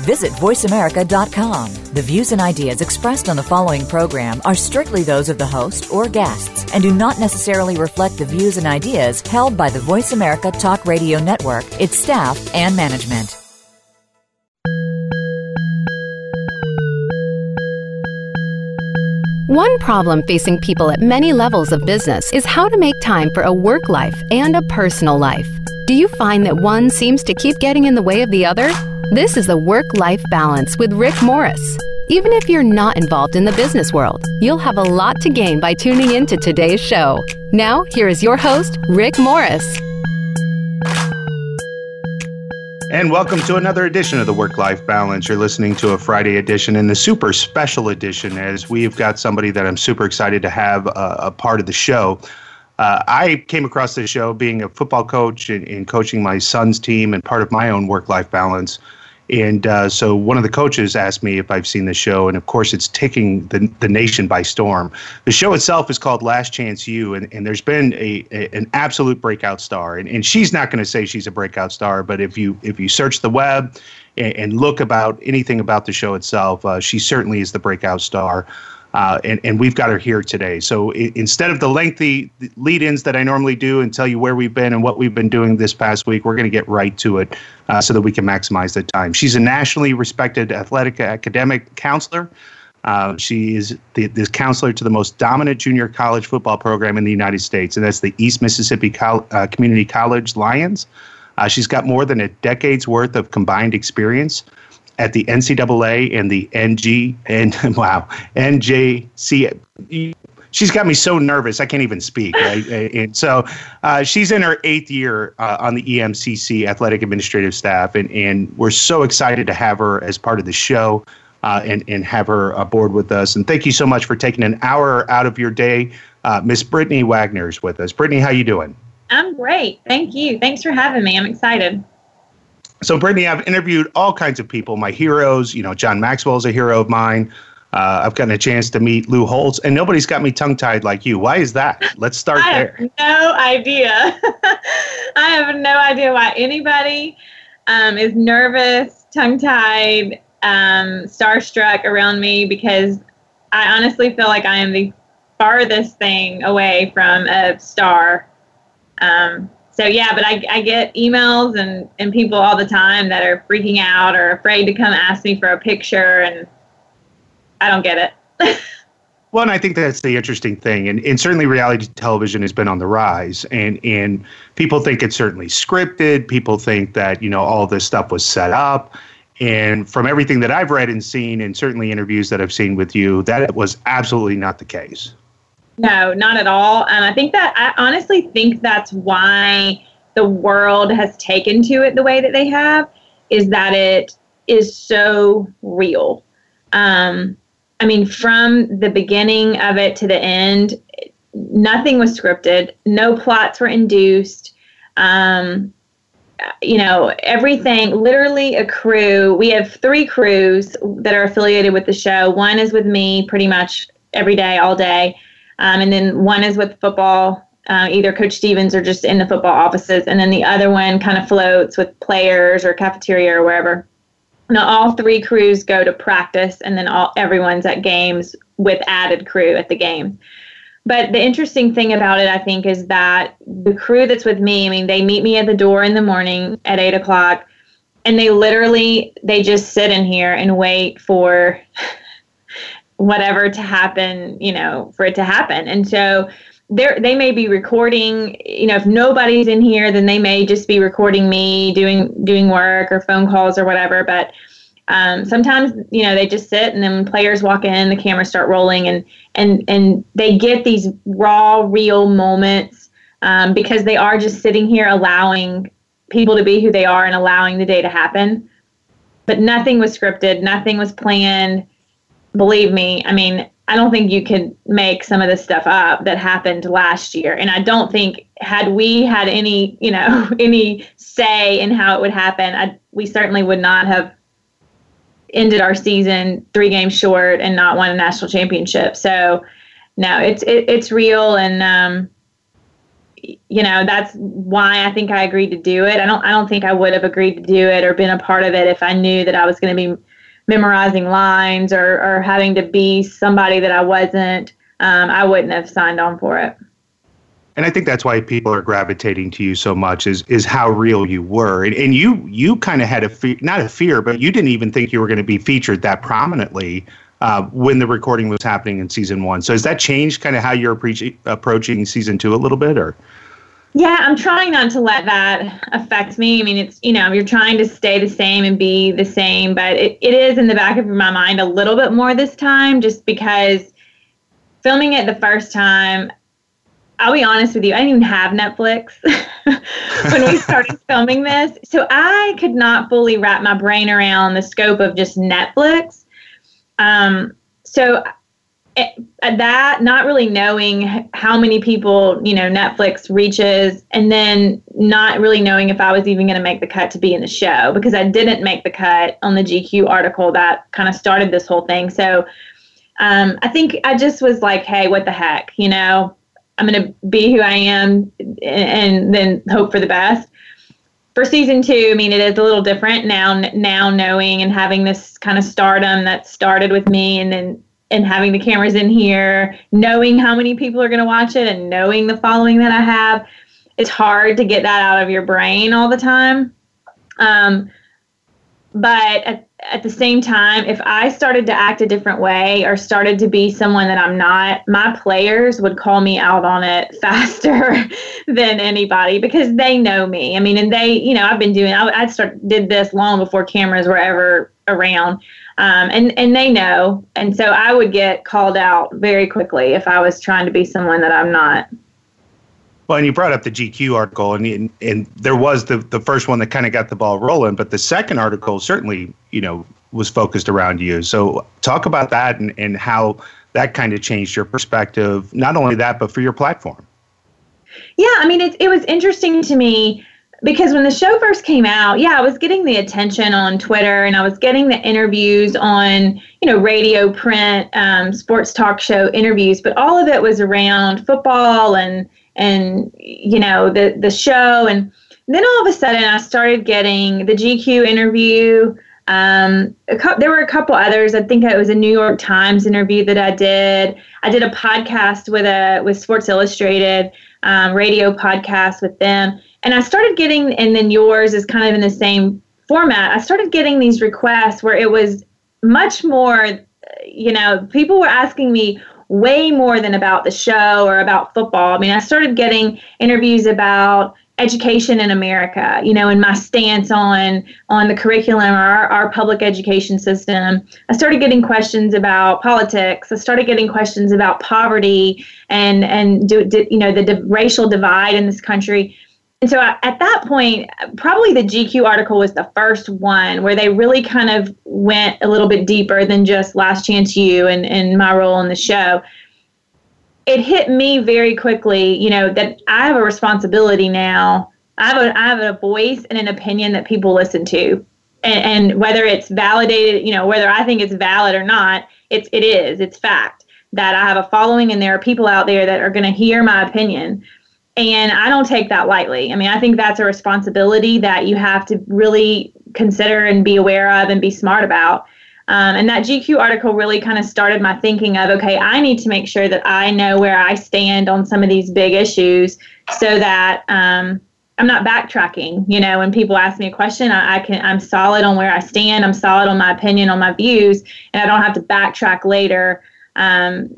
Visit VoiceAmerica.com. The views and ideas expressed on the following program are strictly those of the host or guests and do not necessarily reflect the views and ideas held by the Voice America Talk Radio Network, its staff, and management. One problem facing people at many levels of business is how to make time for a work life and a personal life. Do you find that one seems to keep getting in the way of the other? This is the Work Life Balance with Rick Morris. Even if you're not involved in the business world, you'll have a lot to gain by tuning in to today's show. Now, here is your host, Rick Morris. And welcome to another edition of the Work Life Balance. You're listening to a Friday edition and the super special edition, as we've got somebody that I'm super excited to have uh, a part of the show. Uh, I came across this show being a football coach and, and coaching my son's team and part of my own work life balance. And uh, so one of the coaches asked me if I've seen the show, and of course, it's taking the, the nation by storm. The show itself is called Last Chance U, and, and there's been a, a an absolute breakout star. And, and she's not going to say she's a breakout star, but if you if you search the web and, and look about anything about the show itself, uh, she certainly is the breakout star. Uh, and, and we've got her here today. So I- instead of the lengthy lead ins that I normally do and tell you where we've been and what we've been doing this past week, we're going to get right to it uh, so that we can maximize the time. She's a nationally respected athletic academic counselor. Uh, she is the, the counselor to the most dominant junior college football program in the United States, and that's the East Mississippi Col- uh, Community College Lions. Uh, she's got more than a decade's worth of combined experience at the NCAA and the NG and wow NJC. She's got me so nervous I can't even speak. Right, and so uh, she's in her eighth year uh, on the EMCC Athletic Administrative Staff, and and we're so excited to have her as part of the show. Uh, and, and have her aboard with us. And thank you so much for taking an hour out of your day. Uh, Miss Brittany Wagner is with us. Brittany, how you doing? I'm great. Thank you. Thanks for having me. I'm excited. So, Brittany, I've interviewed all kinds of people, my heroes. You know, John Maxwell is a hero of mine. Uh, I've gotten a chance to meet Lou Holtz, and nobody's got me tongue tied like you. Why is that? Let's start I there. have no idea. I have no idea why anybody um, is nervous, tongue tied, um, starstruck around me because I honestly feel like I am the farthest thing away from a star. Um, so yeah, but I, I get emails and, and people all the time that are freaking out or afraid to come ask me for a picture and I don't get it. Well, and I think that's the interesting thing, and, and certainly reality television has been on the rise, and and people think it's certainly scripted. People think that you know all this stuff was set up, and from everything that I've read and seen, and certainly interviews that I've seen with you, that was absolutely not the case. No, not at all. And I think that I honestly think that's why the world has taken to it the way that they have is that it is so real. Um, I mean, from the beginning of it to the end, nothing was scripted, no plots were induced. Um, you know, everything, literally a crew. We have three crews that are affiliated with the show. One is with me pretty much every day, all day. Um, and then one is with football, uh, either Coach Stevens or just in the football offices. And then the other one kind of floats with players or cafeteria or wherever. Now, all three crews go to practice, and then all everyone's at games with added crew at the game. But the interesting thing about it, I think, is that the crew that's with me, I mean, they meet me at the door in the morning at eight o'clock, and they literally they just sit in here and wait for whatever to happen, you know, for it to happen. And so they they may be recording, you know, if nobody's in here, then they may just be recording me doing doing work or phone calls or whatever. But um, sometimes, you know, they just sit and then players walk in, the cameras start rolling and and and they get these raw, real moments um, because they are just sitting here allowing people to be who they are and allowing the day to happen. But nothing was scripted, nothing was planned believe me, I mean, I don't think you can make some of the stuff up that happened last year. And I don't think had we had any, you know, any say in how it would happen, I, we certainly would not have ended our season three games short and not won a national championship. So, no, it's it, it's real, and um, you know that's why I think I agreed to do it. I don't I don't think I would have agreed to do it or been a part of it if I knew that I was going to be memorizing lines or, or having to be somebody that I wasn't, um, I wouldn't have signed on for it. And I think that's why people are gravitating to you so much is is how real you were, and, and you you kind of had a fe- not a fear, but you didn't even think you were going to be featured that prominently uh, when the recording was happening in season one. So has that changed kind of how you're approaching approaching season two a little bit, or? Yeah, I'm trying not to let that affect me. I mean, it's, you know, you're trying to stay the same and be the same, but it, it is in the back of my mind a little bit more this time just because filming it the first time, I'll be honest with you, I didn't even have Netflix when we started filming this. So I could not fully wrap my brain around the scope of just Netflix. Um, so that not really knowing how many people you know netflix reaches and then not really knowing if i was even going to make the cut to be in the show because i didn't make the cut on the gq article that kind of started this whole thing so um, i think i just was like hey what the heck you know i'm going to be who i am and, and then hope for the best for season two, I mean, it is a little different now. Now knowing and having this kind of stardom that started with me, and then and having the cameras in here, knowing how many people are going to watch it, and knowing the following that I have, it's hard to get that out of your brain all the time. Um, but at, at the same time, if I started to act a different way or started to be someone that I'm not, my players would call me out on it faster than anybody because they know me. I mean, and they, you know, I've been doing, I, I start did this long before cameras were ever around um, and and they know, and so I would get called out very quickly if I was trying to be someone that I'm not. Well, and you brought up the GQ article, and and, and there was the the first one that kind of got the ball rolling, but the second article certainly, you know, was focused around you. So talk about that and and how that kind of changed your perspective. Not only that, but for your platform. Yeah, I mean, it it was interesting to me because when the show first came out, yeah, I was getting the attention on Twitter and I was getting the interviews on, you know, radio, print, um, sports talk show interviews, but all of it was around football and and you know the the show and then all of a sudden I started getting the GQ interview. Um, co- there were a couple others. I think it was a New York Times interview that I did. I did a podcast with a with Sports Illustrated um, radio podcast with them and I started getting, and then yours is kind of in the same format. I started getting these requests where it was much more, you know, people were asking me way more than about the show or about football. I mean, I started getting interviews about education in America, you know, and my stance on on the curriculum or our, our public education system. I started getting questions about politics. I started getting questions about poverty and and do, do you know the di- racial divide in this country. And so at that point, probably the GQ article was the first one where they really kind of went a little bit deeper than just Last Chance U and, and my role in the show. It hit me very quickly, you know, that I have a responsibility now. I have a, I have a voice and an opinion that people listen to. And, and whether it's validated, you know, whether I think it's valid or not, it's, it is, it's fact that I have a following and there are people out there that are going to hear my opinion. And I don't take that lightly. I mean, I think that's a responsibility that you have to really consider and be aware of and be smart about. Um, and that GQ article really kind of started my thinking of okay, I need to make sure that I know where I stand on some of these big issues so that um, I'm not backtracking. You know, when people ask me a question, I, I, can I'm solid on where I stand. I'm solid on my opinion, on my views, and I don't have to backtrack later um,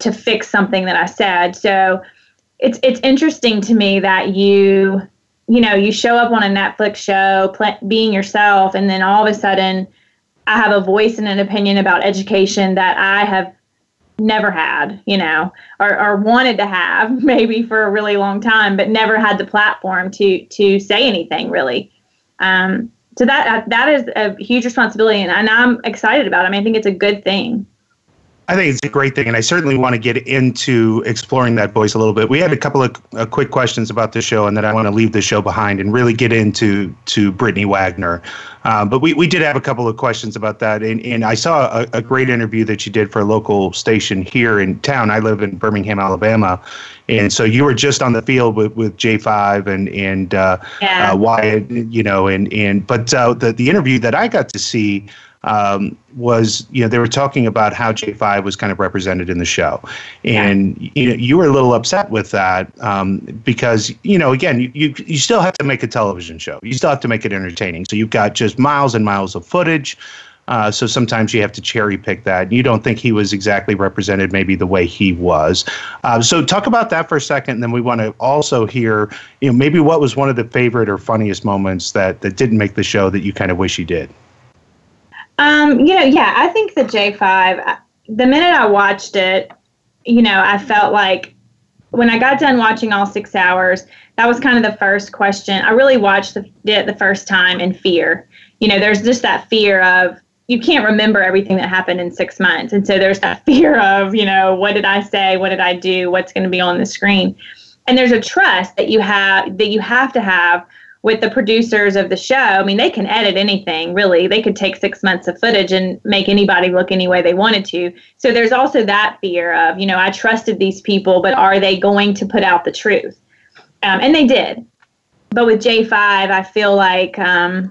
to fix something that I said. So it's it's interesting to me that you you know you show up on a Netflix show pl- being yourself and then all of a sudden I have a voice and an opinion about education that I have never had, you know, or, or wanted to have maybe for a really long time, but never had the platform to to say anything really. Um, so that that is a huge responsibility, and, and I'm excited about it. I mean, I think it's a good thing. I think it's a great thing, and I certainly want to get into exploring that voice a little bit. We had a couple of uh, quick questions about the show, and then I want to leave the show behind and really get into to Brittany Wagner. Uh, but we, we did have a couple of questions about that, and, and I saw a, a great interview that you did for a local station here in town. I live in Birmingham, Alabama, and so you were just on the field with, with J5 and and uh, yeah. uh, Wyatt, you know, and and but uh, the the interview that I got to see um, was you know they were talking about how J5 was kind of represented in the show, and yeah. you know you were a little upset with that um, because you know again you, you you still have to make a television show, you still have to make it entertaining. So you've got just miles and miles of footage. Uh, so sometimes you have to cherry pick that. You don't think he was exactly represented, maybe the way he was. Uh, so talk about that for a second, and then we want to also hear, you know, maybe what was one of the favorite or funniest moments that that didn't make the show that you kind of wish he did. Um, you know, yeah, I think the J5, the minute I watched it, you know, I felt like when I got done watching all six hours, that was kind of the first question. I really watched the, it the first time in fear. You know, there's just that fear of you can't remember everything that happened in six months. And so there's that fear of, you know, what did I say? What did I do? What's going to be on the screen? And there's a trust that you have that you have to have with the producers of the show, I mean, they can edit anything, really. They could take six months of footage and make anybody look any way they wanted to. So there's also that fear of, you know, I trusted these people, but are they going to put out the truth? Um, and they did. But with J5, I feel like um,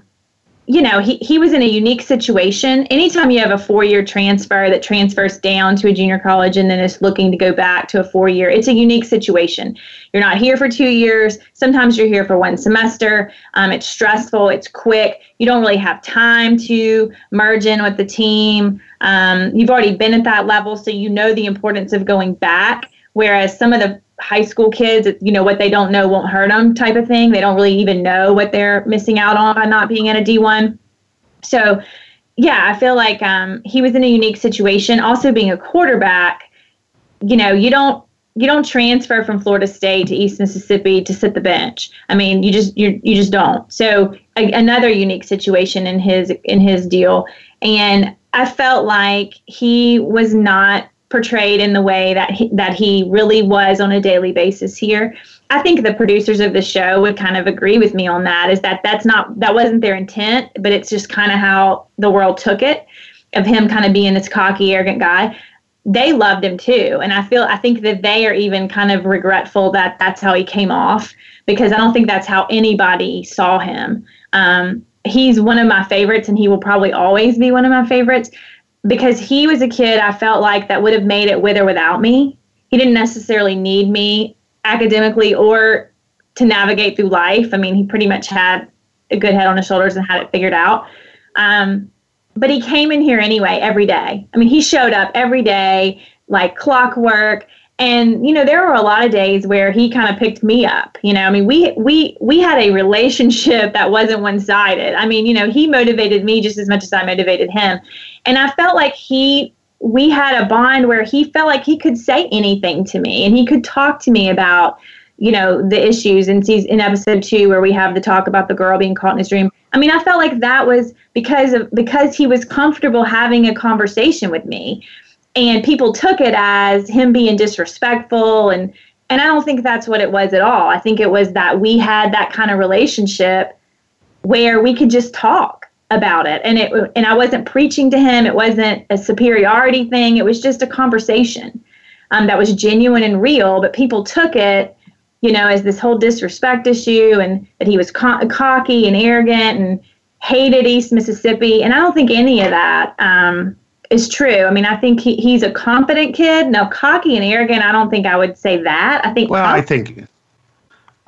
you know, he, he was in a unique situation. Anytime you have a four year transfer that transfers down to a junior college and then is looking to go back to a four year, it's a unique situation. You're not here for two years. Sometimes you're here for one semester. Um, it's stressful, it's quick. You don't really have time to merge in with the team. Um, you've already been at that level, so you know the importance of going back. Whereas some of the high school kids, you know, what they don't know won't hurt them type of thing. They don't really even know what they're missing out on by not being in a D1. So, yeah, I feel like um, he was in a unique situation. Also, being a quarterback, you know, you don't you don't transfer from Florida State to East Mississippi to sit the bench. I mean, you just you you just don't. So a, another unique situation in his in his deal, and I felt like he was not portrayed in the way that he, that he really was on a daily basis here. I think the producers of the show would kind of agree with me on that is that that's not that wasn't their intent, but it's just kind of how the world took it of him kind of being this cocky arrogant guy. They loved him too, and I feel I think that they are even kind of regretful that that's how he came off because I don't think that's how anybody saw him. Um, he's one of my favorites, and he will probably always be one of my favorites because he was a kid I felt like that would have made it with or without me. He didn't necessarily need me academically or to navigate through life. I mean, he pretty much had a good head on his shoulders and had it figured out. Um, but he came in here anyway every day. I mean, he showed up every day like clockwork and you know there were a lot of days where he kind of picked me up you know i mean we we we had a relationship that wasn't one sided i mean you know he motivated me just as much as i motivated him. And i felt like he we had a bond where he felt like he could say anything to me and he could talk to me about you know the issues and sees in episode two where we have the talk about the girl being caught in his dream. I mean i felt like that was because of because he was comfortable having a conversation with me and people took it as him being disrespectful and and I don't think that's what it was at all. I think it was that we had that kind of relationship where we could just talk about it and it and I wasn't preaching to him. It wasn't a superiority thing. It was just a conversation um, that was genuine and real. But people took it, you know, as this whole disrespect issue and that he was co- cocky and arrogant and hated East Mississippi. And I don't think any of that. Um, is true. I mean, I think he, he's a confident kid. Now, cocky and arrogant, I don't think I would say that. I think. Well, I think.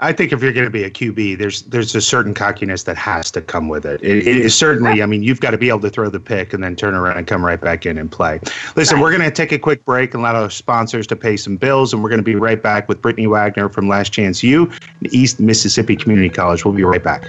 I think if you're going to be a QB, there's there's a certain cockiness that has to come with it. It, it is certainly. I mean, you've got to be able to throw the pick and then turn around and come right back in and play. Listen, right. we're going to take a quick break and allow our sponsors to pay some bills, and we're going to be right back with Brittany Wagner from Last Chance U, East Mississippi Community College. We'll be right back.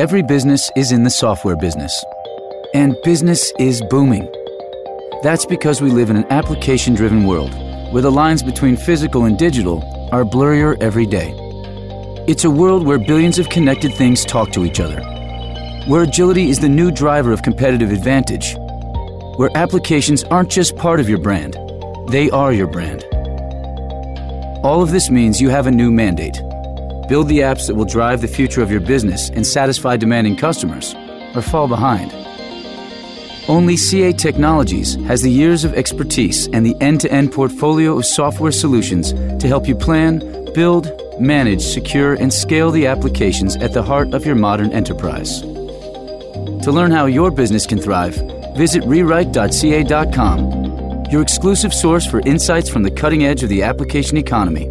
every business is in the software business. And business is booming. That's because we live in an application driven world where the lines between physical and digital are blurrier every day. It's a world where billions of connected things talk to each other, where agility is the new driver of competitive advantage, where applications aren't just part of your brand, they are your brand. All of this means you have a new mandate Build the apps that will drive the future of your business and satisfy demanding customers, or fall behind. Only CA Technologies has the years of expertise and the end to end portfolio of software solutions to help you plan, build, manage, secure, and scale the applications at the heart of your modern enterprise. To learn how your business can thrive, visit rewrite.ca.com, your exclusive source for insights from the cutting edge of the application economy.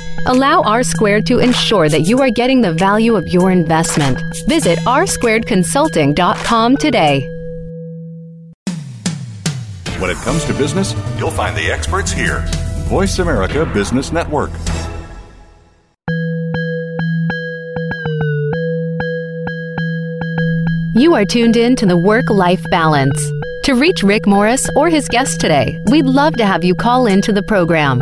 Allow R Squared to ensure that you are getting the value of your investment. Visit rsquaredconsulting.com today. When it comes to business, you'll find the experts here. Voice America Business Network. You are tuned in to the Work Life Balance. To reach Rick Morris or his guest today, we'd love to have you call into the program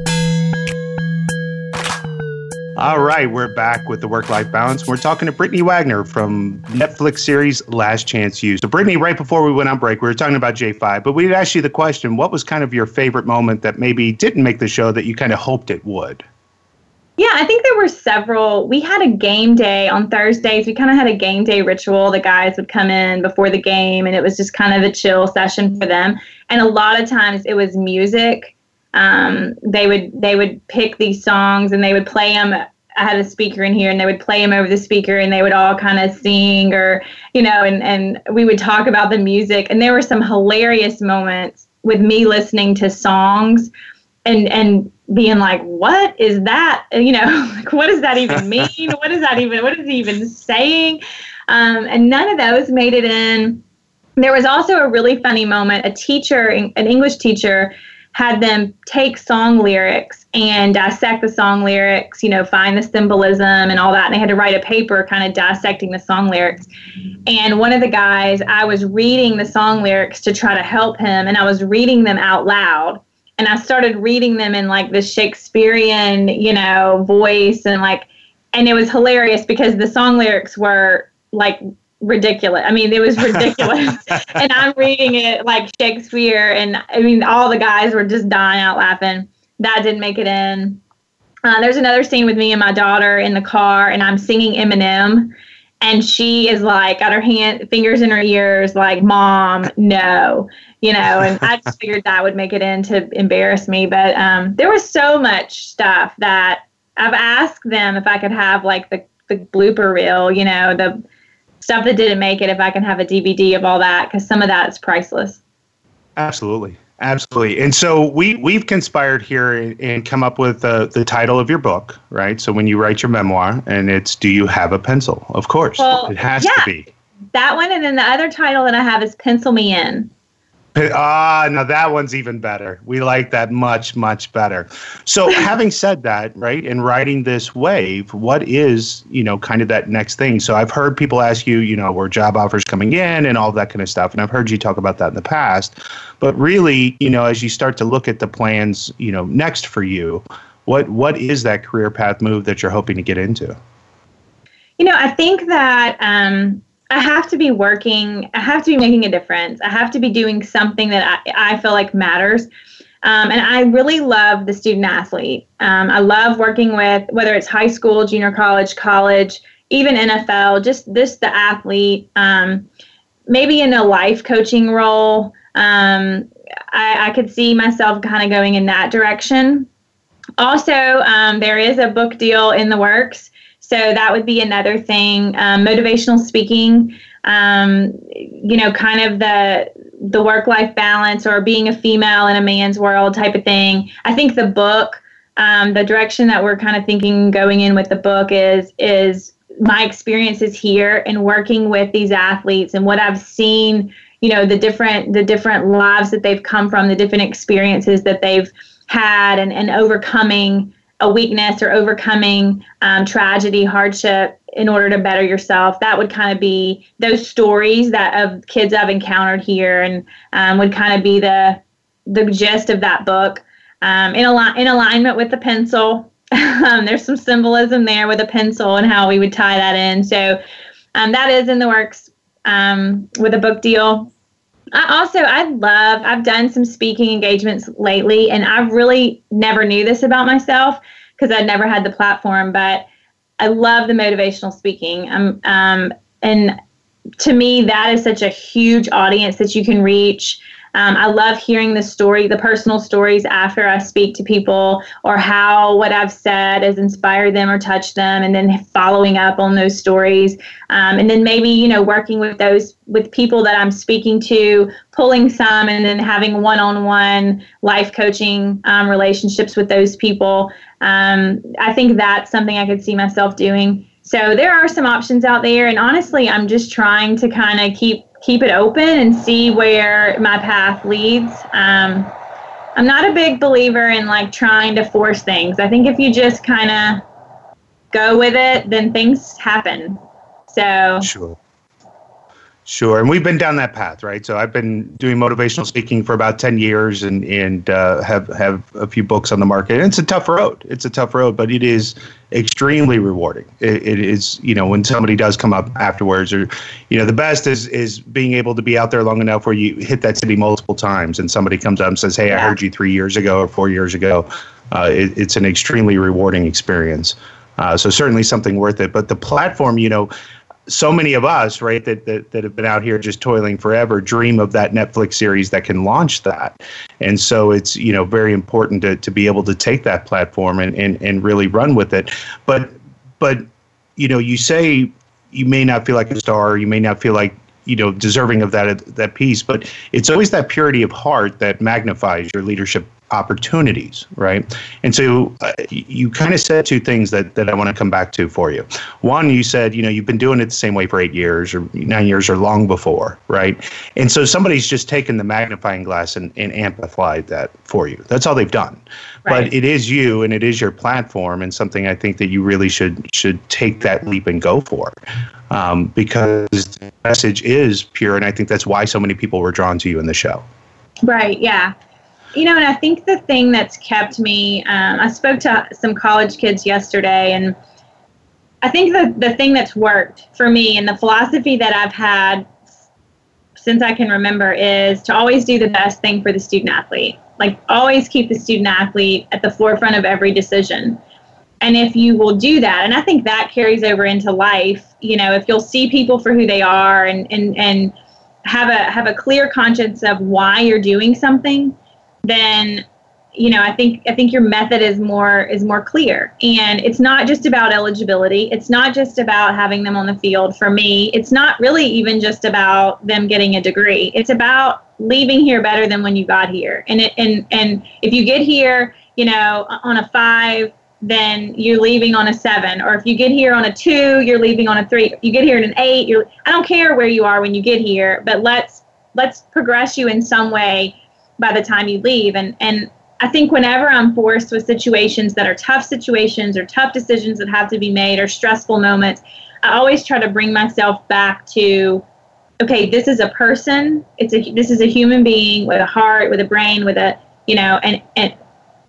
All right, we're back with the work life balance. We're talking to Brittany Wagner from Netflix series Last Chance U. So, Brittany, right before we went on break, we were talking about J5, but we'd ask you the question what was kind of your favorite moment that maybe didn't make the show that you kind of hoped it would? Yeah, I think there were several. We had a game day on Thursdays. We kind of had a game day ritual. The guys would come in before the game, and it was just kind of a chill session for them. And a lot of times it was music um, they would they would pick these songs and they would play them. I had a speaker in here and they would play them over the speaker and they would all kind of sing or you know and and we would talk about the music. And there were some hilarious moments with me listening to songs and and being like what is that? You know like what does that even mean? What is that even what is he even saying? Um, and none of those made it in. There was also a really funny moment. A teacher an english teacher had them take song lyrics and dissect the song lyrics, you know, find the symbolism and all that. And they had to write a paper kind of dissecting the song lyrics. And one of the guys, I was reading the song lyrics to try to help him, and I was reading them out loud. And I started reading them in like the Shakespearean, you know, voice and like, and it was hilarious because the song lyrics were like ridiculous. I mean, it was ridiculous. and I'm reading it like Shakespeare, and I mean, all the guys were just dying out laughing. That didn't make it in. Uh, there's another scene with me and my daughter in the car, and I'm singing Eminem, and she is like, got her hand, fingers in her ears, like, "Mom, no," you know. And I just figured that would make it in to embarrass me. But um, there was so much stuff that I've asked them if I could have like the the blooper reel, you know, the stuff that didn't make it if I can have a DVD of all that because some of that is priceless. Absolutely. Absolutely. And so we we've conspired here and come up with uh, the title of your book, right? So when you write your memoir and it's do you have a pencil? Of course. Well, it has yeah, to be. That one and then the other title that I have is Pencil Me In. Ah, now that one's even better. We like that much, much better. So, having said that, right, in riding this wave, what is, you know, kind of that next thing? So, I've heard people ask you, you know, were job offers coming in and all that kind of stuff. And I've heard you talk about that in the past. But really, you know, as you start to look at the plans, you know, next for you, what what is that career path move that you're hoping to get into? You know, I think that um, I have to be working, I have to be making a difference. I have to be doing something that I, I feel like matters. Um, and I really love the student athlete. Um, I love working with whether it's high school, junior college, college, even NFL, just this the athlete. Um, maybe in a life coaching role, um, I, I, could see myself kind of going in that direction. Also, um, there is a book deal in the works so that would be another thing. Um, motivational speaking, um, you know, kind of the the work life balance or being a female in a man's world type of thing. I think the book, um, the direction that we're kind of thinking going in with the book is is my experiences here and working with these athletes and what I've seen. You know, the different the different lives that they've come from, the different experiences that they've had, and and overcoming a weakness or overcoming um, tragedy, hardship in order to better yourself. That would kind of be those stories that of kids I've encountered here, and um, would kind of be the the gist of that book. Um, in al- in alignment with the pencil. Um, there's some symbolism there with a pencil and how we would tie that in. So um, that is in the works um, with a book deal. I also I love I've done some speaking engagements lately and I really never knew this about myself because I'd never had the platform but I love the motivational speaking. Um, um and to me that is such a huge audience that you can reach um, I love hearing the story, the personal stories after I speak to people, or how what I've said has inspired them or touched them, and then following up on those stories, um, and then maybe you know working with those with people that I'm speaking to, pulling some, and then having one-on-one life coaching um, relationships with those people. Um, I think that's something I could see myself doing. So there are some options out there, and honestly, I'm just trying to kind of keep keep it open and see where my path leads. Um, I'm not a big believer in like trying to force things. I think if you just kind of go with it, then things happen. So sure. Sure, and we've been down that path, right? So I've been doing motivational speaking for about ten years, and and uh, have have a few books on the market. And it's a tough road. It's a tough road, but it is extremely rewarding. It, it is, you know, when somebody does come up afterwards, or you know, the best is is being able to be out there long enough where you hit that city multiple times, and somebody comes up and says, "Hey, yeah. I heard you three years ago or four years ago." Uh, it, it's an extremely rewarding experience. Uh, so certainly something worth it. But the platform, you know so many of us, right, that, that that have been out here just toiling forever, dream of that Netflix series that can launch that. And so it's you know very important to, to be able to take that platform and, and, and really run with it. But but you know you say you may not feel like a star, you may not feel like you know deserving of that that piece, but it's always that purity of heart that magnifies your leadership opportunities, right? And so uh, you kind of said two things that, that I want to come back to for you. One, you said, you know, you've been doing it the same way for eight years or nine years or long before, right? And so somebody's just taken the magnifying glass and, and amplified that for you. That's all they've done. Right. But it is you and it is your platform and something I think that you really should should take that leap and go for. Um, because the message is pure and I think that's why so many people were drawn to you in the show. Right, yeah you know, and I think the thing that's kept me, um, I spoke to some college kids yesterday, and I think the, the thing that's worked for me and the philosophy that I've had since I can remember is to always do the best thing for the student athlete. Like, always keep the student athlete at the forefront of every decision. And if you will do that, and I think that carries over into life, you know, if you'll see people for who they are and, and, and have a have a clear conscience of why you're doing something, then you know i think i think your method is more is more clear. And it's not just about eligibility. It's not just about having them on the field for me. It's not really even just about them getting a degree. It's about leaving here better than when you got here. And it and and if you get here you know on a 5 then you're leaving on a 7 or if you get here on a 2 you're leaving on a 3 you get here at an 8 you're i don't care where you are when you get here but let's let's progress you in some way by the time you leave. And and I think whenever I'm forced with situations that are tough situations or tough decisions that have to be made or stressful moments, I always try to bring myself back to okay, this is a person. It's a this is a human being with a heart, with a brain, with a you know, and and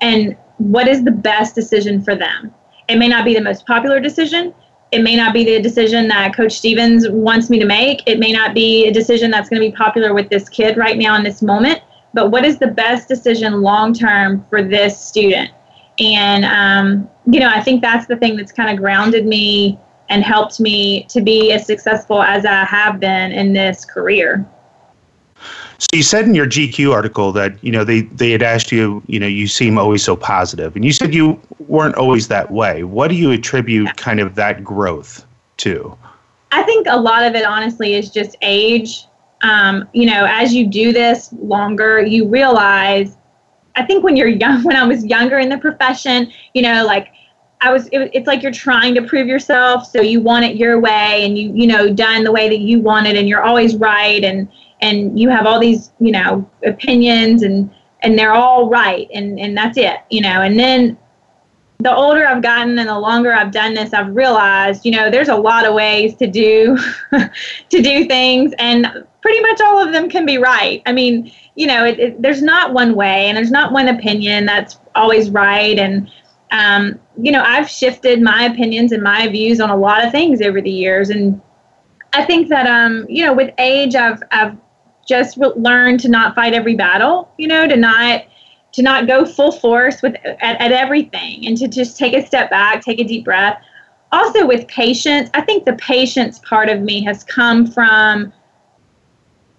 and what is the best decision for them? It may not be the most popular decision. It may not be the decision that Coach Stevens wants me to make. It may not be a decision that's going to be popular with this kid right now in this moment. But what is the best decision long term for this student? And um, you know, I think that's the thing that's kind of grounded me and helped me to be as successful as I have been in this career. So you said in your GQ article that you know they they had asked you, you know, you seem always so positive, and you said you weren't always that way. What do you attribute kind of that growth to? I think a lot of it, honestly, is just age. Um, you know, as you do this longer, you realize. I think when you're young, when I was younger in the profession, you know, like I was, it, it's like you're trying to prove yourself, so you want it your way, and you, you know, done the way that you want it, and you're always right, and and you have all these you know opinions and and they're all right and and that's it you know and then the older I've gotten and the longer I've done this, I've realized, you know, there's a lot of ways to do to do things, and pretty much all of them can be right. I mean, you know, it, it, there's not one way, and there's not one opinion that's always right. And um, you know, I've shifted my opinions and my views on a lot of things over the years, and I think that um, you know, with age, I've I've just learn to not fight every battle, you know, to not to not go full force with at, at everything and to just take a step back, take a deep breath. Also with patience, I think the patience part of me has come from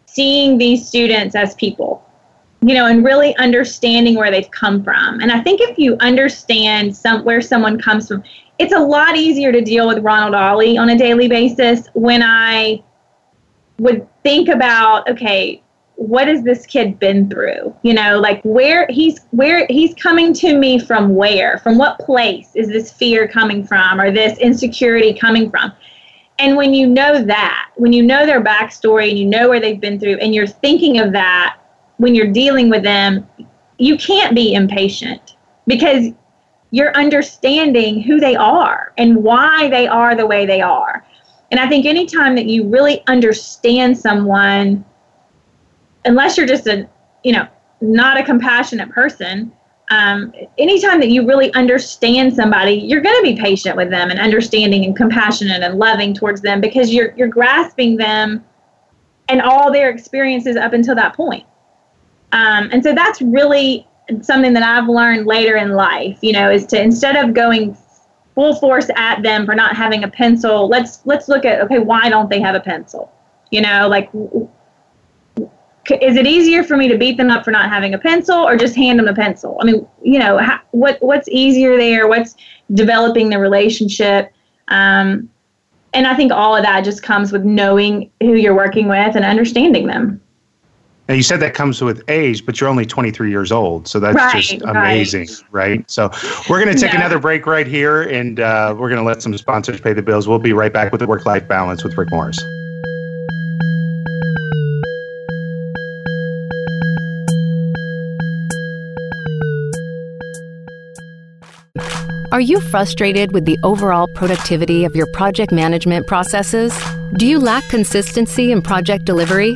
seeing these students as people you know, and really understanding where they've come from. And I think if you understand some where someone comes from, it's a lot easier to deal with Ronald Ollie on a daily basis when I would think about okay what has this kid been through? You know like where he's where he's coming to me from where? From what place is this fear coming from or this insecurity coming from? And when you know that when you know their backstory and you know where they've been through and you're thinking of that when you're dealing with them you can't be impatient because you're understanding who they are and why they are the way they are and I think anytime that you really understand someone, unless you're just a, you know, not a compassionate person, um, anytime that you really understand somebody, you're going to be patient with them and understanding and compassionate and loving towards them because you're you're grasping them and all their experiences up until that point. Um, and so that's really something that I've learned later in life. You know, is to instead of going full force at them for not having a pencil. Let's let's look at okay why don't they have a pencil? You know like is it easier for me to beat them up for not having a pencil or just hand them a pencil? I mean you know how, what what's easier there? What's developing the relationship? Um, and i think all of that just comes with knowing who you're working with and understanding them now you said that comes with age, but you're only 23 years old, so that's right, just amazing, right. right? So we're going to take another break right here, and uh, we're going to let some sponsors pay the bills. We'll be right back with the work-life balance with Rick Morris. Are you frustrated with the overall productivity of your project management processes? Do you lack consistency in project delivery?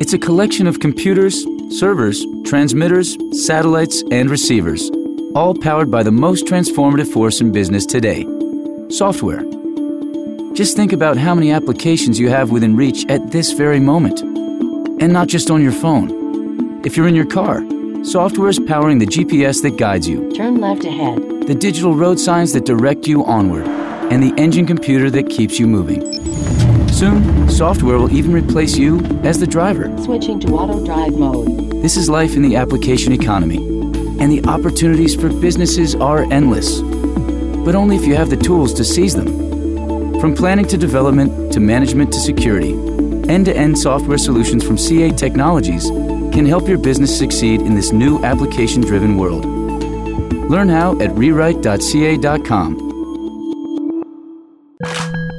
It's a collection of computers, servers, transmitters, satellites, and receivers, all powered by the most transformative force in business today software. Just think about how many applications you have within reach at this very moment. And not just on your phone. If you're in your car, software is powering the GPS that guides you. Turn left ahead. The digital road signs that direct you onward. And the engine computer that keeps you moving Soon, software will even replace you as the driver. Switching to auto drive mode. This is life in the application economy, and the opportunities for businesses are endless. But only if you have the tools to seize them. From planning to development to management to security, end to end software solutions from CA Technologies can help your business succeed in this new application driven world. Learn how at rewrite.ca.com.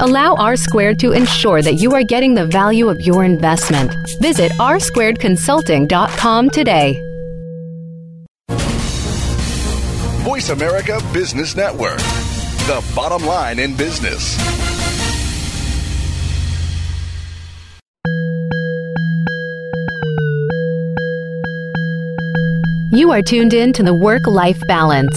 Allow R Squared to ensure that you are getting the value of your investment. Visit rsquaredconsulting.com today. Voice America Business Network, the bottom line in business. You are tuned in to the Work Life Balance.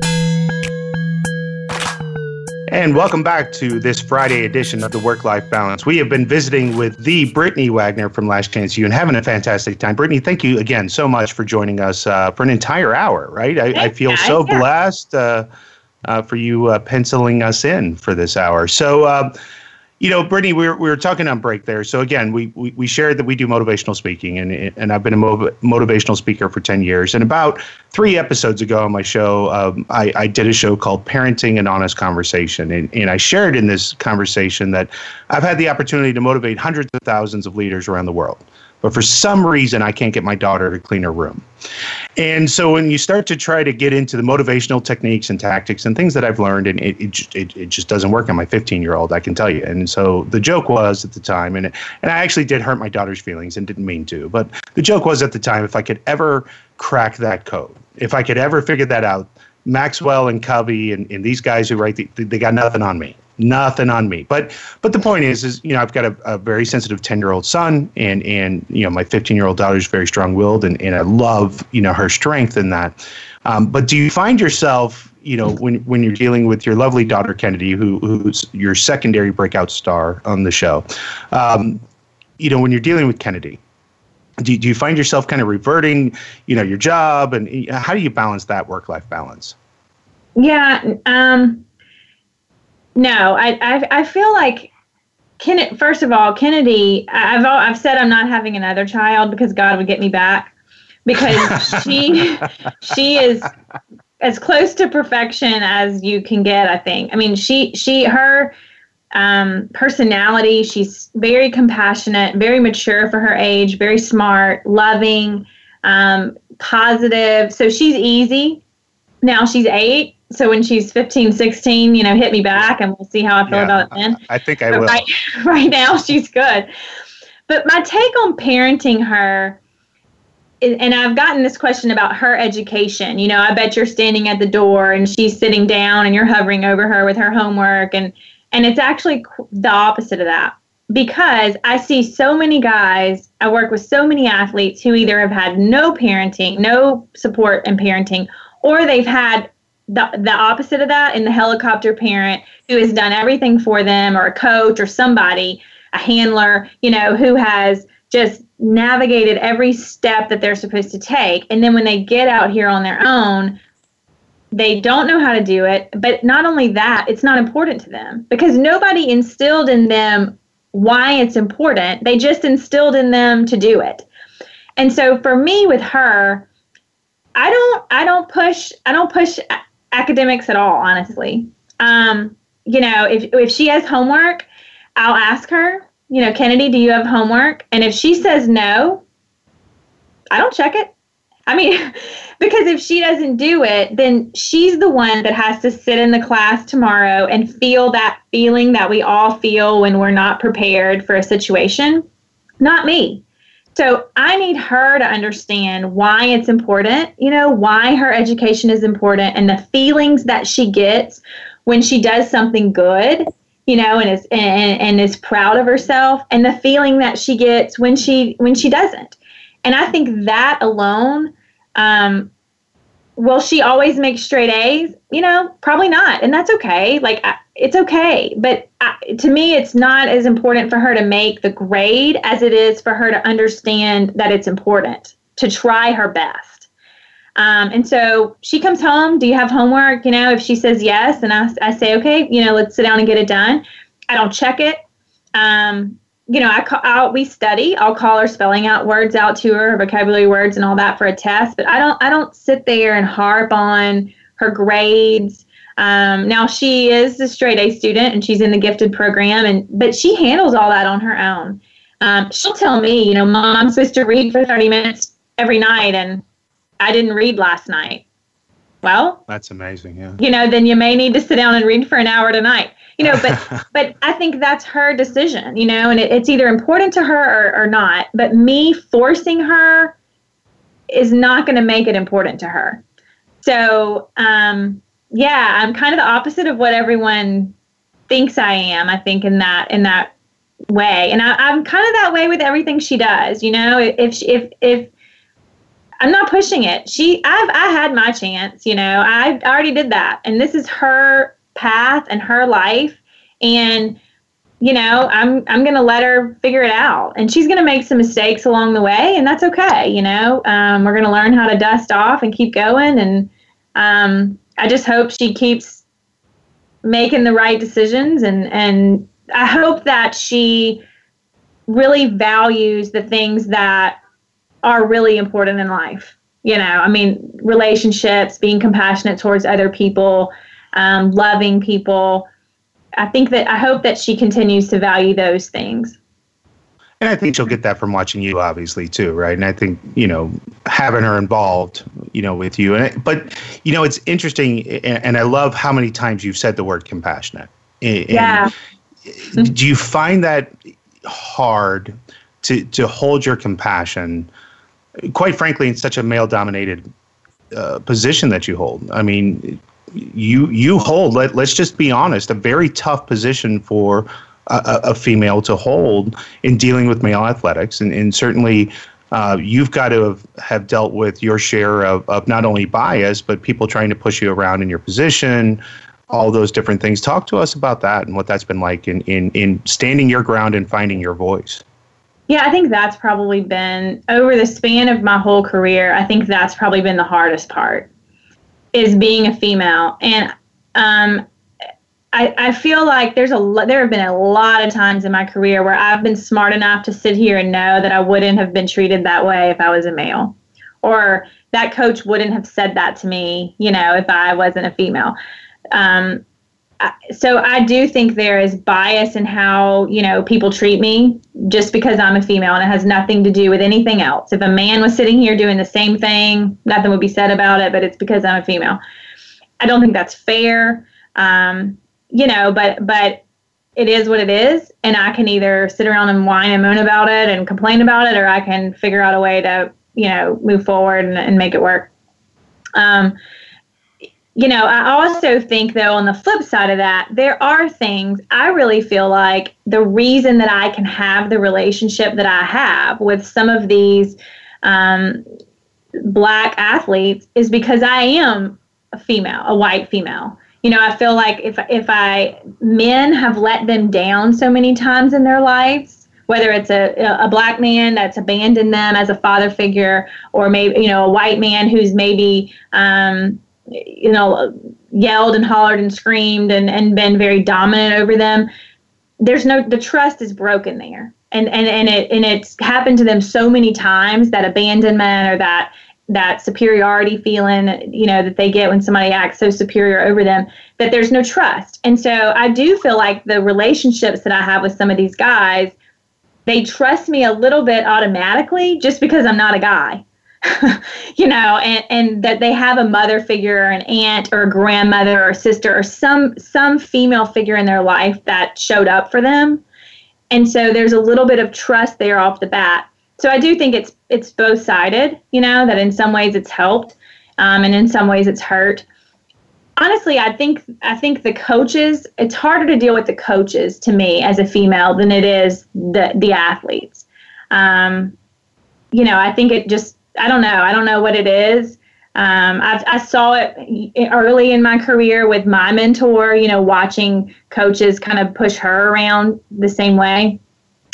And welcome back to this Friday edition of the Work Life Balance. We have been visiting with the Brittany Wagner from Last Chance U and having a fantastic time. Brittany, thank you again so much for joining us uh, for an entire hour, right? I, I feel so blessed uh, uh, for you uh, penciling us in for this hour. So, uh, you know, Brittany, we were, we were talking on break there. So again, we, we, we shared that we do motivational speaking, and and I've been a motivational speaker for ten years. And about three episodes ago on my show, um, I, I did a show called Parenting an Honest Conversation, and and I shared in this conversation that I've had the opportunity to motivate hundreds of thousands of leaders around the world but for some reason I can't get my daughter to clean her room. And so when you start to try to get into the motivational techniques and tactics and things that I've learned, and it, it, it, it just doesn't work on my 15 year old, I can tell you. And so the joke was at the time, and, and I actually did hurt my daughter's feelings and didn't mean to, but the joke was at the time if I could ever crack that code, if I could ever figure that out, Maxwell and Covey and, and these guys who write, the, they got nothing on me nothing on me. But but the point is is you know I've got a, a very sensitive ten year old son and and you know my fifteen year old daughter is very strong willed and, and I love you know her strength in that. Um, but do you find yourself you know when when you're dealing with your lovely daughter Kennedy who who's your secondary breakout star on the show, um, you know when you're dealing with Kennedy. Do, do you find yourself kind of reverting, you know, your job, and how do you balance that work-life balance? Yeah, um, no, I, I, I feel like Kennedy. First of all, Kennedy. I've I've said I'm not having another child because God would get me back because she she is as close to perfection as you can get. I think. I mean, she she her um, personality. She's very compassionate, very mature for her age, very smart, loving, um, positive. So she's easy. Now she's eight so when she's 15 16 you know hit me back and we'll see how i feel yeah, about it then. I think i but will. right, right now she's good. But my take on parenting her and i've gotten this question about her education. You know i bet you're standing at the door and she's sitting down and you're hovering over her with her homework. And and it's actually the opposite of that. Because i see so many guys i work with so many athletes who either have had no parenting no support in parenting or they've had the, the opposite of that in the helicopter parent who has done everything for them or a coach or somebody a handler you know who has just navigated every step that they're supposed to take. And then when they get out here on their own they don't know how to do it. But not only that it's not important to them because nobody instilled in them why it's important. They just instilled in them to do it. And so for me with her i don't i don't push i don't push academics at all, honestly. Um, you know, if if she has homework, I'll ask her, you know, Kennedy, do you have homework? And if she says no, I don't check it. I mean, because if she doesn't do it, then she's the one that has to sit in the class tomorrow and feel that feeling that we all feel when we're not prepared for a situation, not me. So I need her to understand why it's important, you know, why her education is important and the feelings that she gets when she does something good, you know, and is and, and is proud of herself and the feeling that she gets when she when she doesn't. And I think that alone um, will she always make straight A's? You know, probably not, and that's okay. Like it's okay, but to me, it's not as important for her to make the grade as it is for her to understand that it's important to try her best. Um, and so she comes home. Do you have homework? You know, if she says yes, and I, I say, okay, you know, let's sit down and get it done. I don't check it. Um, you know, I call out, we study. I'll call her spelling out words out to her, vocabulary words and all that for a test. But I don't, I don't sit there and harp on her grades. Um, now she is a straight A student and she's in the gifted program, and but she handles all that on her own. Um, she'll tell me, you know, mom, I'm supposed to read for 30 minutes every night, and I didn't read last night. Well, that's amazing. Yeah. You know, then you may need to sit down and read for an hour tonight you know but but i think that's her decision you know and it, it's either important to her or, or not but me forcing her is not going to make it important to her so um yeah i'm kind of the opposite of what everyone thinks i am i think in that in that way. And I, i'm kind of that way with everything she does you know? If if if i'm not pushing it. She i've i had my chance you know? I already did that. And this is her path and her life. And you know i'm i'm going to let her figure it out. And she's going to make some mistakes along the way and that's okay you know? Um, we're going to learn how to dust off and keep going. And um, i just hope she keeps making the right decisions and and i hope that she really values the things that are really important in life you know i mean relationships being compassionate towards other people um, loving people. I think that I hope that she continues to value those things. And I think she'll get that from watching you, obviously, too, right? And I think you know having her involved, you know, with you. And but you know, it's interesting, and I love how many times you've said the word compassionate. And yeah. Do you find that hard to to hold your compassion? Quite frankly, in such a male-dominated uh, position that you hold. I mean, you you hold. Let, let's just be honest. A very tough position for a, a female to hold in dealing with male athletics, and, and certainly. Uh, you've got to have, have dealt with your share of, of not only bias, but people trying to push you around in your position, all those different things. Talk to us about that and what that's been like in, in, in standing your ground and finding your voice. Yeah, I think that's probably been over the span of my whole career. I think that's probably been the hardest part is being a female, and um, I, I feel like there's a there have been a lot of times in my career where I've been smart enough to sit here and know that I wouldn't have been treated that way if I was a male, or that coach wouldn't have said that to me, you know, if I wasn't a female. Um, so I do think there is bias in how you know people treat me just because I'm a female, and it has nothing to do with anything else. If a man was sitting here doing the same thing, nothing would be said about it. But it's because I'm a female. I don't think that's fair. Um, you know, but but it is what it is, and I can either sit around and whine and moan about it and complain about it, or I can figure out a way to you know move forward and, and make it work. Um, you know, I also think, though, on the flip side of that, there are things I really feel like the reason that I can have the relationship that I have with some of these um, black athletes is because I am a female, a white female. You know, I feel like if if I men have let them down so many times in their lives, whether it's a a black man that's abandoned them as a father figure, or maybe you know a white man who's maybe um, you know, yelled and hollered and screamed and, and been very dominant over them, there's no the trust is broken there. And and, and it and it's happened to them so many times that abandonment or that that superiority feeling, you know, that they get when somebody acts so superior over them, that there's no trust. And so I do feel like the relationships that I have with some of these guys, they trust me a little bit automatically just because I'm not a guy you know, and, and that they have a mother figure, or an aunt, or a grandmother, or a sister, or some some female figure in their life that showed up for them. And so there's a little bit of trust there off the bat. So I do think it's it's both sided, you know, that in some ways it's helped, um, and in some ways it's hurt. Honestly, I think I think the coaches. It's harder to deal with the coaches to me as a female than it is the the athletes. Um, you know, I think it just I don't know. I don't know what it is. Um, I, I saw it early in my career with my mentor, you know, watching coaches kind of push her around the same way.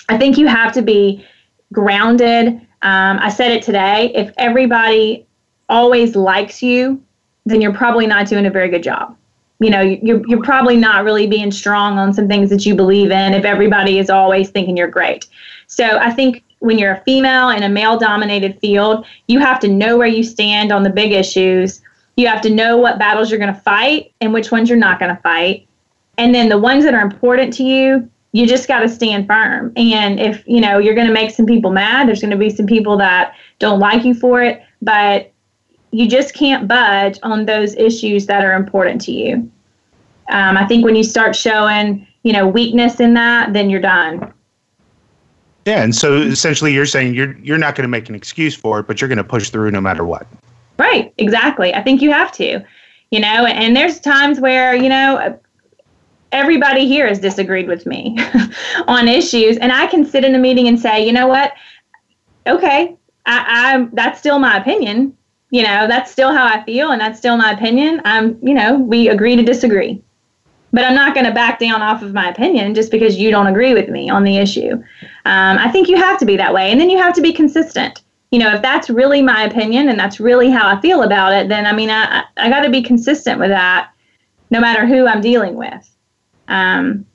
I think you have to be grounded. Um, I said it today. If everybody always likes you, then you're probably not doing a very good job. You know, you're, you're probably not really being strong on some things that you believe in if everybody is always thinking you're great. So I think when you're a female in a male dominated field, you have to know where you stand on the big issues. You have to know what battles you're going to fight and which ones you're not going to fight. And then the ones that are important to you, you just got to stand firm. And if, you know, you're going to make some people mad, there's going to be some people that don't like you for it, but you just can't budge on those issues that are important to you. Um, I think when you start showing, you know, weakness in that, then you're done. Yeah, and so essentially you're saying you're you're not going to make an excuse for it, but you're going to push through no matter what. Right, exactly. I think you have to. You know, and there's times where, you know, everybody here has disagreed with me on issues and I can sit in a meeting and say, "You know what? Okay, I, I that's still my opinion. You know, that's still how I feel and that's still my opinion. I'm, you know, we agree to disagree." but I'm not going to back down off of my opinion just because you don't agree with me on the issue. Um, I think you have to be that way, and then you have to be consistent. You know, if that's really my opinion and that's really how I feel about it, then I mean, I I got to be consistent with that, no matter who I'm dealing with. Um,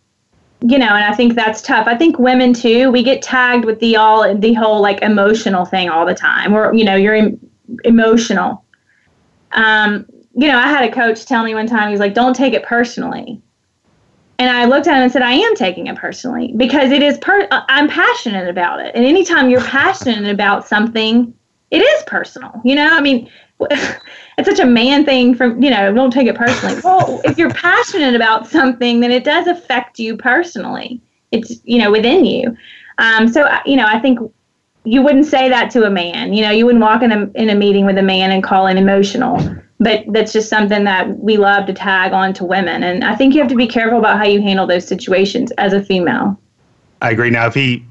you know, and I think that's tough. I think women too, we get tagged with the all the whole like emotional thing all the time. Or you know, you're em- emotional. Um, you know, I had a coach tell me one time, he was like, don't take it personally. And I looked at him and said, I am taking it personally because it is, per- I'm passionate about it. And anytime you're passionate about something, it is personal. You know, I mean, it's such a man thing from, you know, don't take it personally. Well, if you're passionate about something, then it does affect you personally. It's, you know, within you. Um, so, you know, I think you wouldn't say that to a man. You know, you wouldn't walk in a, in a meeting with a man and call him emotional but that's just something that we love to tag on to women. And I think you have to be careful about how you handle those situations as a female. I agree. Now, if he, if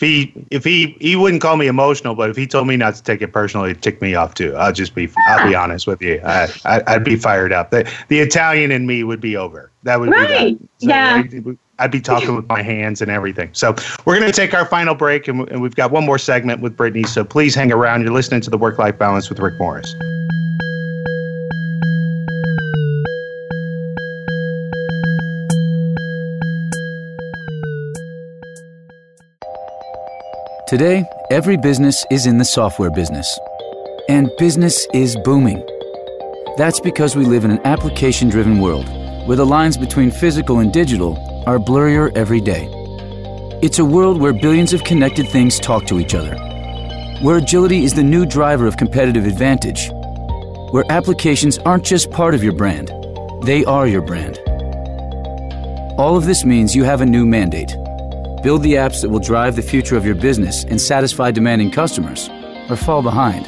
he, if he, he wouldn't call me emotional, but if he told me not to take it personally, it'd tick me off too. I'll just be, I'll be honest with you. I, I, would be fired up. The, the Italian in me would be over. That would right. be that. So yeah. I'd, I'd be talking with my hands and everything. So we're going to take our final break, and, and we've got one more segment with Brittany. So please hang around. You're listening to the Work Life Balance with Rick Morris. Today, every business is in the software business. And business is booming. That's because we live in an application driven world where the lines between physical and digital are blurrier every day. It's a world where billions of connected things talk to each other, where agility is the new driver of competitive advantage, where applications aren't just part of your brand, they are your brand. All of this means you have a new mandate build the apps that will drive the future of your business and satisfy demanding customers, or fall behind.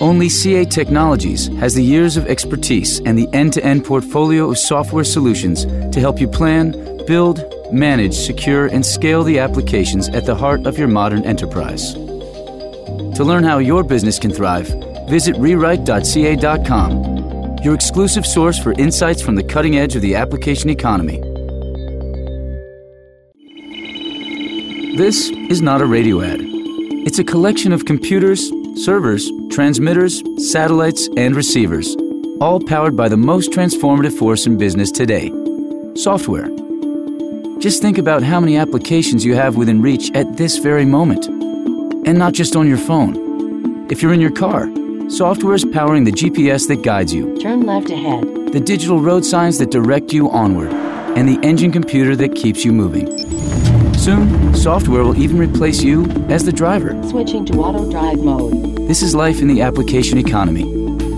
Only CA Technologies has the years of expertise and the end to end portfolio of software solutions to help you plan, build, manage, secure, and scale the applications at the heart of your modern enterprise. To learn how your business can thrive, visit rewrite.ca.com, your exclusive source for insights from the cutting edge of the application economy. This is not a radio ad. It's a collection of computers, servers, transmitters, satellites, and receivers, all powered by the most transformative force in business today software. Just think about how many applications you have within reach at this very moment. And not just on your phone. If you're in your car, software is powering the GPS that guides you, Turn left ahead. the digital road signs that direct you onward, and the engine computer that keeps you moving Soon, software will even replace you as the driver. Switching to auto drive mode. This is life in the application economy,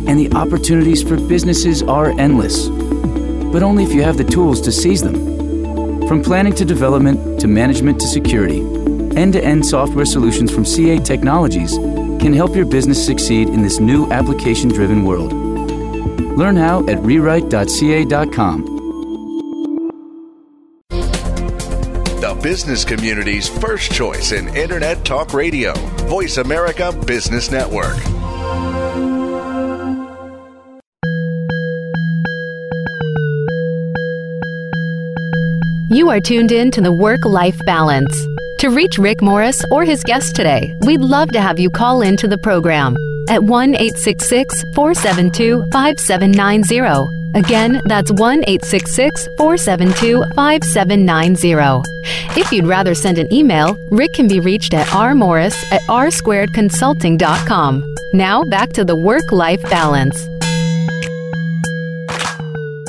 and the opportunities for businesses are endless. But only if you have the tools to seize them. From planning to development to management to security, end to end software solutions from CA Technologies can help your business succeed in this new application driven world. Learn how at rewrite.ca.com. business community's first choice in Internet Talk Radio. Voice America Business Network. You are tuned in to the Work Life Balance. To reach Rick Morris or his guest today, we'd love to have you call in to the program at 1 866 472 5790. Again, that's 1 866 472 5790. If you'd rather send an email, Rick can be reached at rmorris at rsquaredconsulting.com. Now back to the work life balance.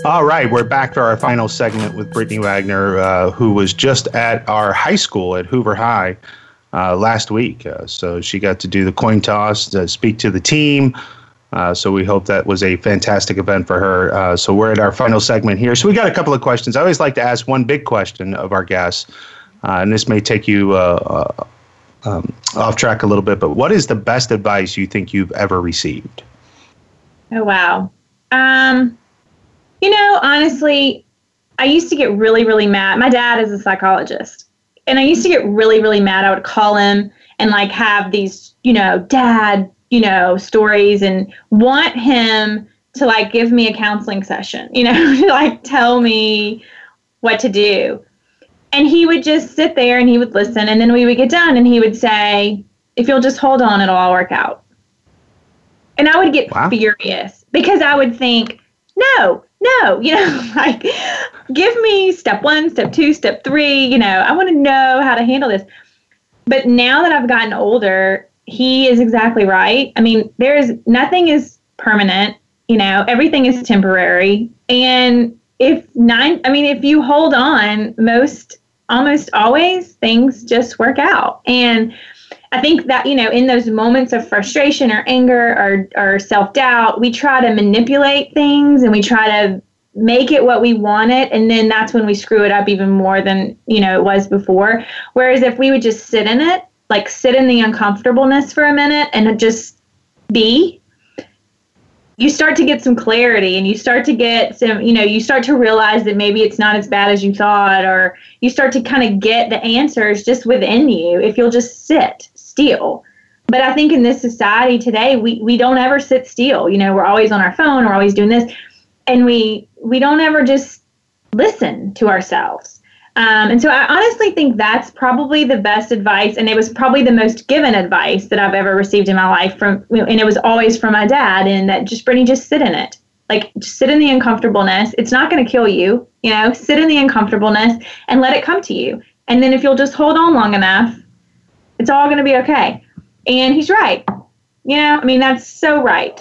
All right, we're back to our final segment with Brittany Wagner, uh, who was just at our high school at Hoover High uh, last week. Uh, so she got to do the coin toss, to speak to the team. Uh, so we hope that was a fantastic event for her. Uh, so we're at our final segment here. So we got a couple of questions. I always like to ask one big question of our guests, uh, and this may take you um, off track a little bit. But what is the best advice you think you've ever received? Oh wow. Um, you know, honestly, I used to get really, really mad. My dad is a psychologist. And I used to get really, really mad. I would call him and like have these, you know, dad, you know, stories and want him to like give me a counseling session, you know, to like tell me what to do. And he would just sit there and he would listen. And then we would get done and he would say, if you'll just hold on, it'll all work out. And I would get wow. furious because I would think, no, no, you know, like give me step one, step two, step three, you know, I want to know how to handle this. But now that I've gotten older, he is exactly right. I mean, there is nothing is permanent, you know, everything is temporary. And if nine, I mean, if you hold on, most, almost always things just work out. And I think that, you know, in those moments of frustration or anger or, or self doubt, we try to manipulate things and we try to make it what we want it. And then that's when we screw it up even more than, you know, it was before. Whereas if we would just sit in it, like sit in the uncomfortableness for a minute and just be, you start to get some clarity and you start to get some, you know, you start to realize that maybe it's not as bad as you thought, or you start to kind of get the answers just within you if you'll just sit still. But I think in this society today, we, we don't ever sit still. You know, we're always on our phone, we're always doing this, and we we don't ever just listen to ourselves. Um, and so I honestly think that's probably the best advice, and it was probably the most given advice that I've ever received in my life from, and it was always from my dad. And that just Brittany, just sit in it, like just sit in the uncomfortableness. It's not going to kill you, you know. Sit in the uncomfortableness and let it come to you. And then if you'll just hold on long enough, it's all going to be okay. And he's right. You know, I mean, that's so right.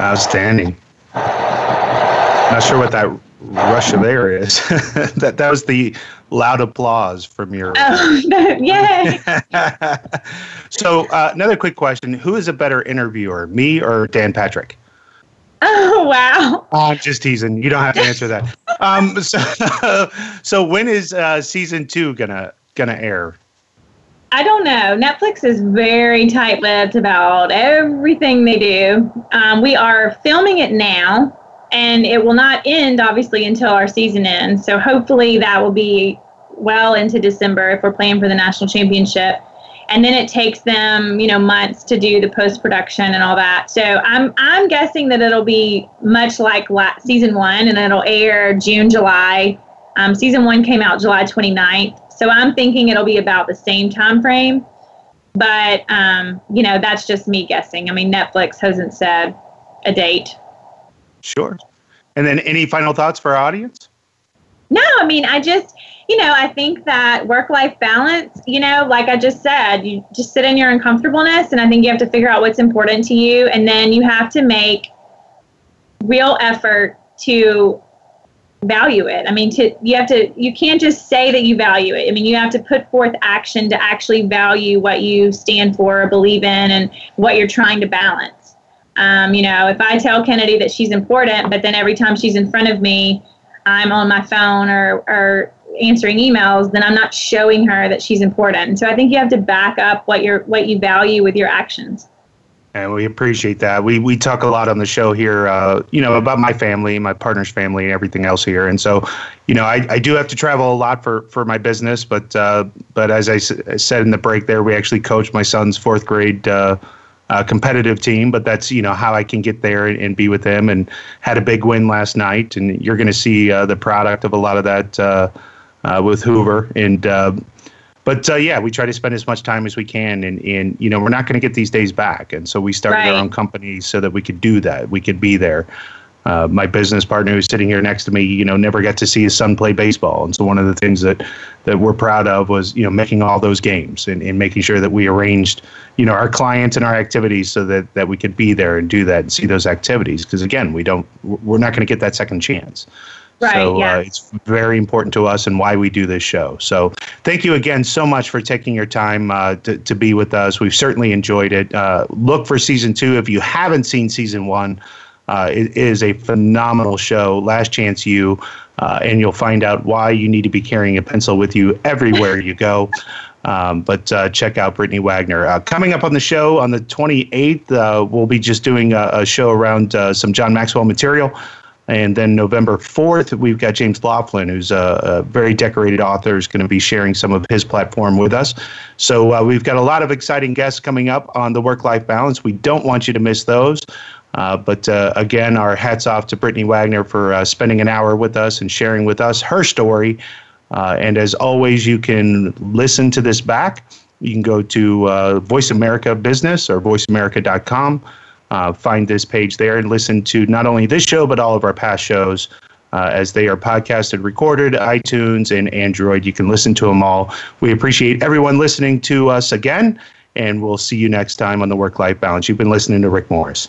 Outstanding. Not sure what that rush of air is. that that was the loud applause from your. Oh, yay! so uh, another quick question: Who is a better interviewer, me or Dan Patrick? Oh wow! I'm just teasing. You don't have to answer that. Um, so, so when is uh, season two gonna gonna air? I don't know. Netflix is very tight lipped about everything they do. Um, we are filming it now, and it will not end, obviously, until our season ends. So hopefully that will be well into December if we're playing for the national championship. And then it takes them, you know, months to do the post production and all that. So I'm I'm guessing that it'll be much like season one, and it'll air June, July. Um, season one came out July 29th. So I'm thinking it'll be about the same time frame. But um, you know, that's just me guessing. I mean, Netflix hasn't said a date. Sure. And then any final thoughts for our audience? No, I mean, I just, you know, I think that work life balance, you know, like I just said, you just sit in your uncomfortableness. And I think you have to figure out what's important to you. And then you have to make real effort to value it. I mean, to you have to you can't just say that you value it. I mean, you have to put forth action to actually value what you stand for or believe in and what you're trying to balance. Um, you know, if I tell Kennedy that she's important, but then every time she's in front of me, I'm on my phone or, or answering emails, then I'm not showing her that she's important. And so I think you have to back up what you what you value with your actions. And we appreciate that. We we talk a lot on the show here, uh, you know, about my family, my partner's family, and everything else here. And so, you know, I, I do have to travel a lot for, for my business, but uh, but as I s- said in the break, there we actually coach my son's fourth grade uh, uh, competitive team. But that's you know how I can get there and, and, be with them. And had a big win last night, and you're going to see uh, the product of a lot of that uh, uh, with Hoover and but uh, yeah, we try to spend as much time as we can, and, and you know we're not going to get these days back, and so we started right. our own company so that we could do that. We could be there. Uh, my business partner who's sitting here next to me, you know, never got to see his son play baseball, and so one of the things that that we're proud of was you know making all those games and, and making sure that we arranged you know our clients and our activities so that that we could be there and do that and see those activities because again we don't we're not going to get that second chance. Right, so yeah. uh, it's very important to us and why we do this show. So thank you again so much for taking your time uh, to, to be with us. We've certainly enjoyed it. Uh, look for season two. If you haven't seen season one, uh, it is a phenomenal show. Last Chance U, Uh, and you'll find out why you need to be carrying a pencil with you everywhere you go. Um, but uh, check out Brittany Wagner. Uh, coming up on the show on the 28th, uh, we'll be just doing a, a show around uh, some John Maxwell material. And then November 4th, we've got James Laughlin, who's a, a very decorated author, is going to be sharing some of his platform with us. So uh, we've got a lot of exciting guests coming up on the work life balance. We don't want you to miss those. Uh, but uh, again, our hats off to Brittany Wagner for uh, spending an hour with us and sharing with us her story. Uh, and as always, you can listen to this back. You can go to uh, Voice America Business or voiceamerica.com find this page there and listen to not only this show, but all of our past shows. As they are podcasted, recorded, iTunes, and Android. You can listen to them all. We appreciate everyone listening to us again, and we'll see you next time on the Work Life Balance. You've been listening to Rick Morris.